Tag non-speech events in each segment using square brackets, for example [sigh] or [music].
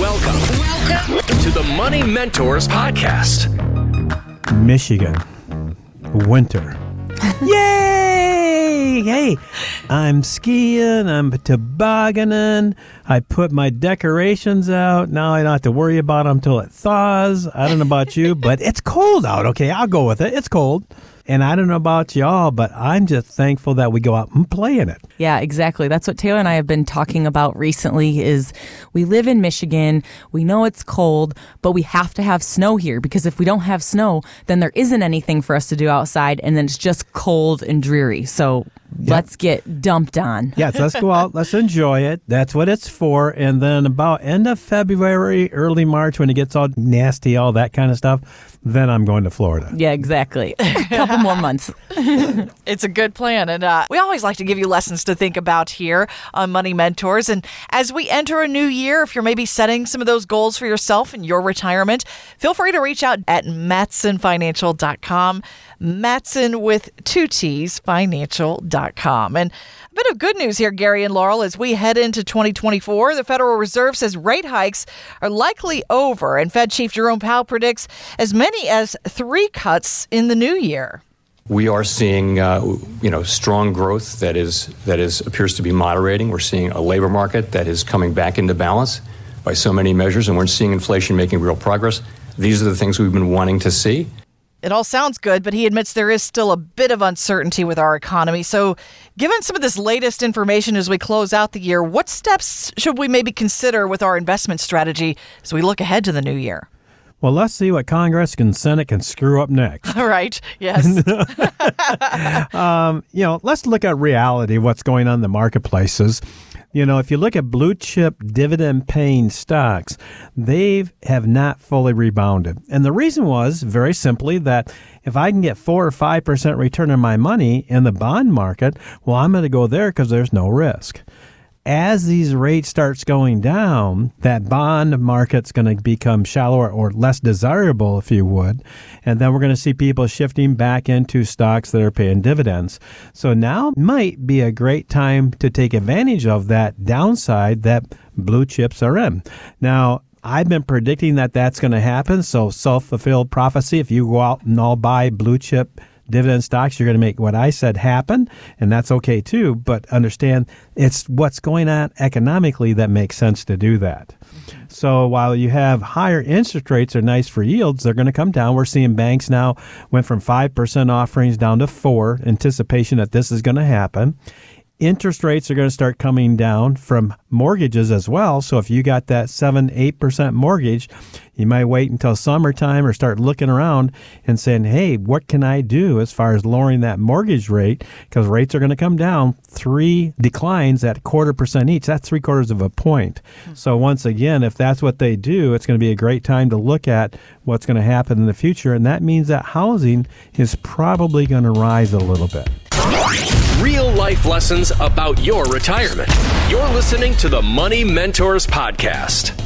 Welcome, welcome to the Money Mentors Podcast. Michigan. Winter. [laughs] Yay! Hey, I'm skiing, I'm tobogganing. I put my decorations out. Now I don't have to worry about them till it thaws. I don't know about you, but it's cold out. Okay, I'll go with it. It's cold. And I don't know about y'all, but I'm just thankful that we go out and play in it. Yeah, exactly. That's what Taylor and I have been talking about recently is we live in Michigan. We know it's cold, but we have to have snow here because if we don't have snow, then there isn't anything for us to do outside and then it's just cold and dreary. So let's get dumped on. Yes, let's go [laughs] out. Let's enjoy it. That's what it's for. And then about end of February, early March, when it gets all nasty, all that kind of stuff, then I'm going to Florida. Yeah, exactly. A [laughs] couple more months. [laughs] It's a good plan. And uh, we always like to give you lessons to think about here on Money Mentors. And as we enter a new year, if you're maybe setting some of those goals for yourself and your retirement, feel free to reach out at mattsonfinancial.com. Mattson with two T's, financial.com. And a bit of good news here, Gary and Laurel, as we head into 2024. The Federal Reserve says rate hikes are likely over, and Fed Chief Jerome Powell predicts as many as three cuts in the new year. We are seeing, uh, you know, strong growth that is that is appears to be moderating. We're seeing a labor market that is coming back into balance by so many measures, and we're seeing inflation making real progress. These are the things we've been wanting to see. It all sounds good, but he admits there is still a bit of uncertainty with our economy. So, given some of this latest information as we close out the year, what steps should we maybe consider with our investment strategy as we look ahead to the new year? Well, let's see what Congress and Senate can screw up next. All [laughs] right. Yes. [laughs] um, you know, let's look at reality, what's going on in the marketplaces. You know, if you look at blue chip dividend paying stocks, they have not fully rebounded. And the reason was very simply that if I can get four or 5% return on my money in the bond market, well, I'm going to go there because there's no risk as these rates starts going down, that bond market's going to become shallower or less desirable, if you would, and then we're going to see people shifting back into stocks that are paying dividends. So now might be a great time to take advantage of that downside that blue chips are in. Now, I've been predicting that that's going to happen. So self fulfilled prophecy. If you go out and all buy blue chip dividend stocks, you're going to make what I said happen, and that's okay too. But understand it's what's going on economically that makes sense to do that. So while you have higher interest rates are nice for yields, they're going to come down. We're seeing banks now went from 5% offerings down to 4 anticipation that this is going to happen interest rates are going to start coming down from mortgages as well. So if you got that 7 8% mortgage, you might wait until summertime or start looking around and saying, hey, what can I do as far as lowering that mortgage rate? Because rates are going to come down three declines at quarter percent each. That's three quarters of a point. Hmm. So once again, if that's what they do, it's going to be a great time to look at what's going to happen in the future. And that means that housing is probably going to rise a little bit real life lessons about your retirement. You're listening to the Money Mentors Podcast.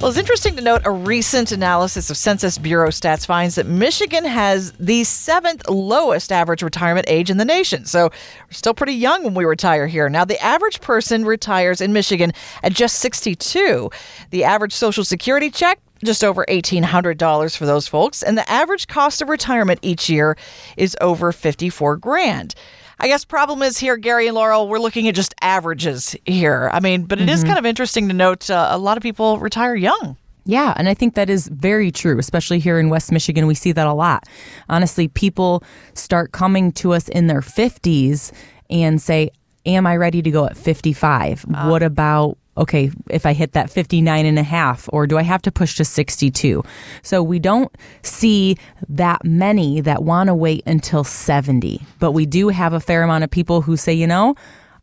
Well, it's interesting to note a recent analysis of Census Bureau stats finds that Michigan has the seventh lowest average retirement age in the nation. So we're still pretty young when we retire here. Now, the average person retires in Michigan at just 62. The average Social Security check just over $1800 for those folks and the average cost of retirement each year is over 54 grand I guess problem is here, Gary and Laurel, we're looking at just averages here. I mean, but it mm-hmm. is kind of interesting to note uh, a lot of people retire young. Yeah, and I think that is very true, especially here in West Michigan. We see that a lot. Honestly, people start coming to us in their 50s and say, Am I ready to go at 55? Uh, what about okay, if I hit that 59 and a half, or do I have to push to 62? So we don't see that many that want to wait until 70, but we do have a fair amount of people who say, you know,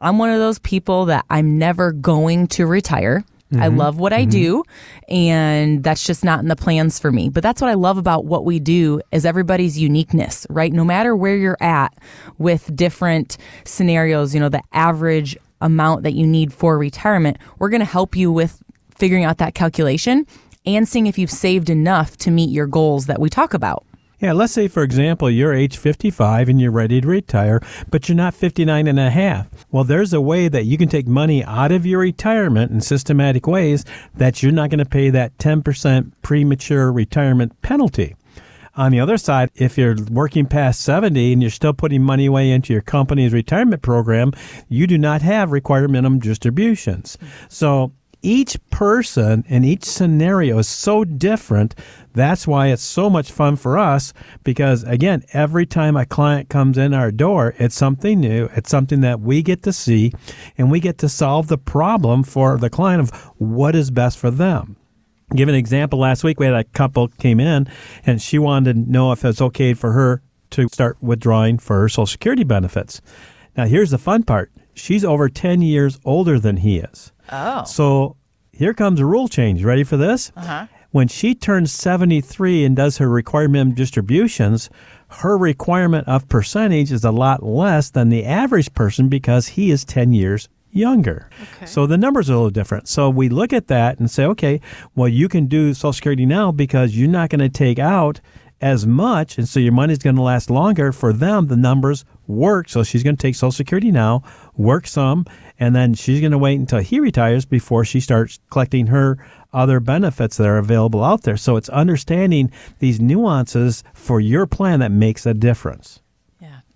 I'm one of those people that I'm never going to retire. Mm-hmm. I love what I mm-hmm. do and that's just not in the plans for me. But that's what I love about what we do is everybody's uniqueness, right? No matter where you're at with different scenarios, you know, the average amount that you need for retirement, we're going to help you with figuring out that calculation and seeing if you've saved enough to meet your goals that we talk about. Yeah, let's say, for example, you're age 55 and you're ready to retire, but you're not 59 and a half. Well, there's a way that you can take money out of your retirement in systematic ways that you're not going to pay that 10% premature retirement penalty. On the other side, if you're working past 70 and you're still putting money away into your company's retirement program, you do not have required minimum distributions. So each person and each scenario is so different. That's why it's so much fun for us because, again, every time a client comes in our door, it's something new. It's something that we get to see and we get to solve the problem for the client of what is best for them. Give an example. Last week we had a couple came in and she wanted to know if it's okay for her to start withdrawing for her Social Security benefits. Now, here's the fun part. She's over 10 years older than he is. Oh. So here comes a rule change. Ready for this? Uh-huh. When she turns 73 and does her required minimum distributions, her requirement of percentage is a lot less than the average person because he is 10 years younger. Okay. So the numbers are a little different. So we look at that and say, okay, well, you can do Social Security now because you're not going to take out as much, and so your money's going to last longer. For them, the numbers work. So she's going to take Social Security now, work some, and then she's going to wait until he retires before she starts collecting her other benefits that are available out there. So it's understanding these nuances for your plan that makes a difference.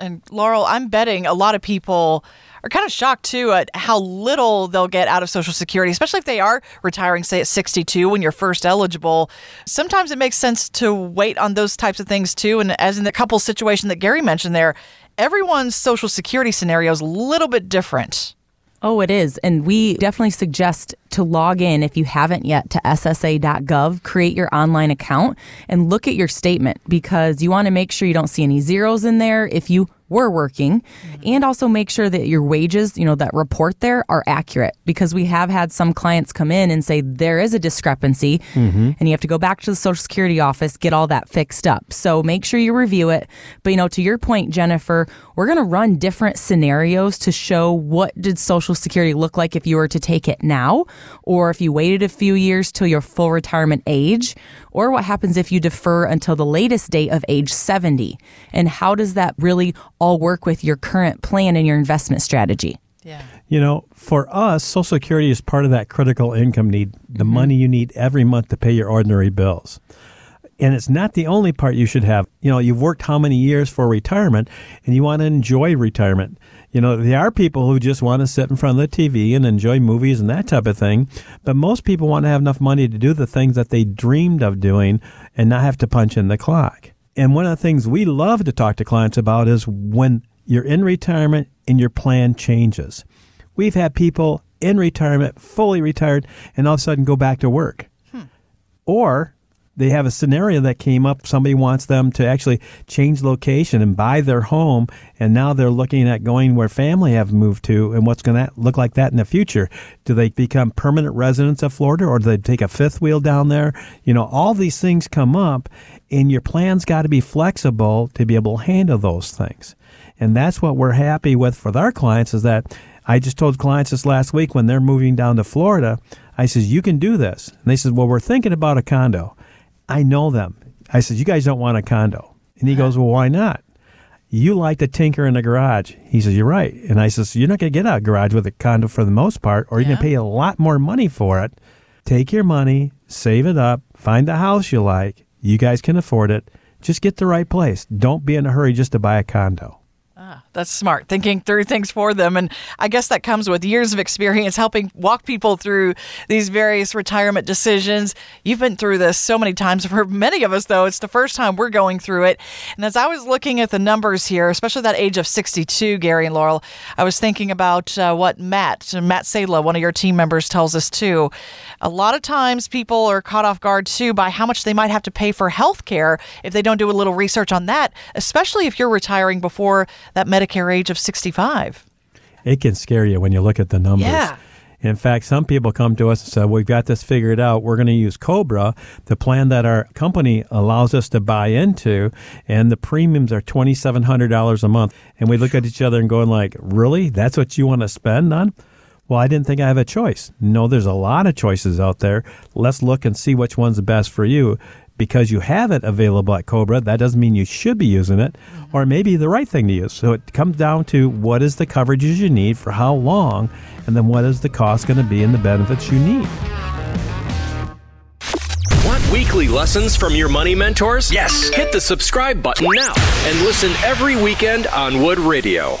And Laurel, I'm betting a lot of people are kind of shocked too at how little they'll get out of Social Security, especially if they are retiring, say, at 62 when you're first eligible. Sometimes it makes sense to wait on those types of things too. And as in the couple situation that Gary mentioned there, everyone's Social Security scenario is a little bit different. Oh, it is. And we definitely suggest to log in if you haven't yet to ssa.gov, create your online account, and look at your statement because you want to make sure you don't see any zeros in there. If you were working mm-hmm. and also make sure that your wages, you know, that report there are accurate because we have had some clients come in and say there is a discrepancy mm-hmm. and you have to go back to the Social Security office, get all that fixed up. So make sure you review it. But, you know, to your point, Jennifer, we're going to run different scenarios to show what did Social Security look like if you were to take it now or if you waited a few years till your full retirement age or what happens if you defer until the latest date of age 70 and how does that really all work with your current plan and your investment strategy Yeah. You know, for us, Social Security is part of that critical income need, the mm-hmm. money you need every month to pay your ordinary bills. And it's not the only part you should have. You know, you've worked how many years for retirement and you want to enjoy retirement. You know, there are people who just want to sit in front of the TV and enjoy movies and that type of thing. But most people want to have enough money to do the things that they dreamed of doing and not have to punch in the clock. And one of the things we love to talk to clients about is when you're in retirement and your plan changes. We've had people in retirement, fully retired, and all of a sudden go back to work. Hmm. Or they have a scenario that came up. Somebody wants them to actually change location and buy their home, and now they're looking at going where family have moved to, and what's going to look like that in the future. Do they become permanent residents of Florida, or do they take a fifth wheel down there? You know, all these things come up, and your plan's got to be flexible to be able to handle those things. And that's what we're happy with for our clients is that I just told clients this last week when they're moving down to Florida, I says, you can do this. And they said, well, we're thinking about a condo. I know them. I said, you guys don't want a condo. And he goes, well, why not? You like to tinker in the garage. He says, you're right. And I says, you're not going to get a garage with a condo for the most part, or you're going to pay a lot more money for it. Take your money, save it up, find a house you like. You guys can afford it. Just get the right place. Don't be in a hurry just to buy a condo. That's smart, thinking through things for them. And I guess that comes with years of experience helping walk people through these various retirement decisions. You've been through this so many times. For many of us, though, it's the first time we're going through it. And as I was looking at the numbers here, especially that age of 62, Gary and Laurel, I was thinking about uh, what Matt, Matt Sala, one of your team members, tells us too. A lot of times people are caught off guard too by how much they might have to pay for health care if they don't do a little research on that, especially if you're retiring before that Medicare age of 65. It can scare you when you look at the numbers. Yeah. In fact, some people come to us and say, We've got this figured out. We're going to use Cobra, the plan that our company allows us to buy into, and the premiums are $2,700 a month. And we look at each other and going, like, Really? That's what you want to spend on? Well, I didn't think I have a choice. No, there's a lot of choices out there. Let's look and see which one's the best for you. Because you have it available at Cobra, that doesn't mean you should be using it, mm-hmm. or maybe the right thing to use. So it comes down to what is the coverages you need for how long, and then what is the cost going to be and the benefits you need. Want weekly lessons from your money mentors? Yes. Hit the subscribe button now and listen every weekend on Wood Radio.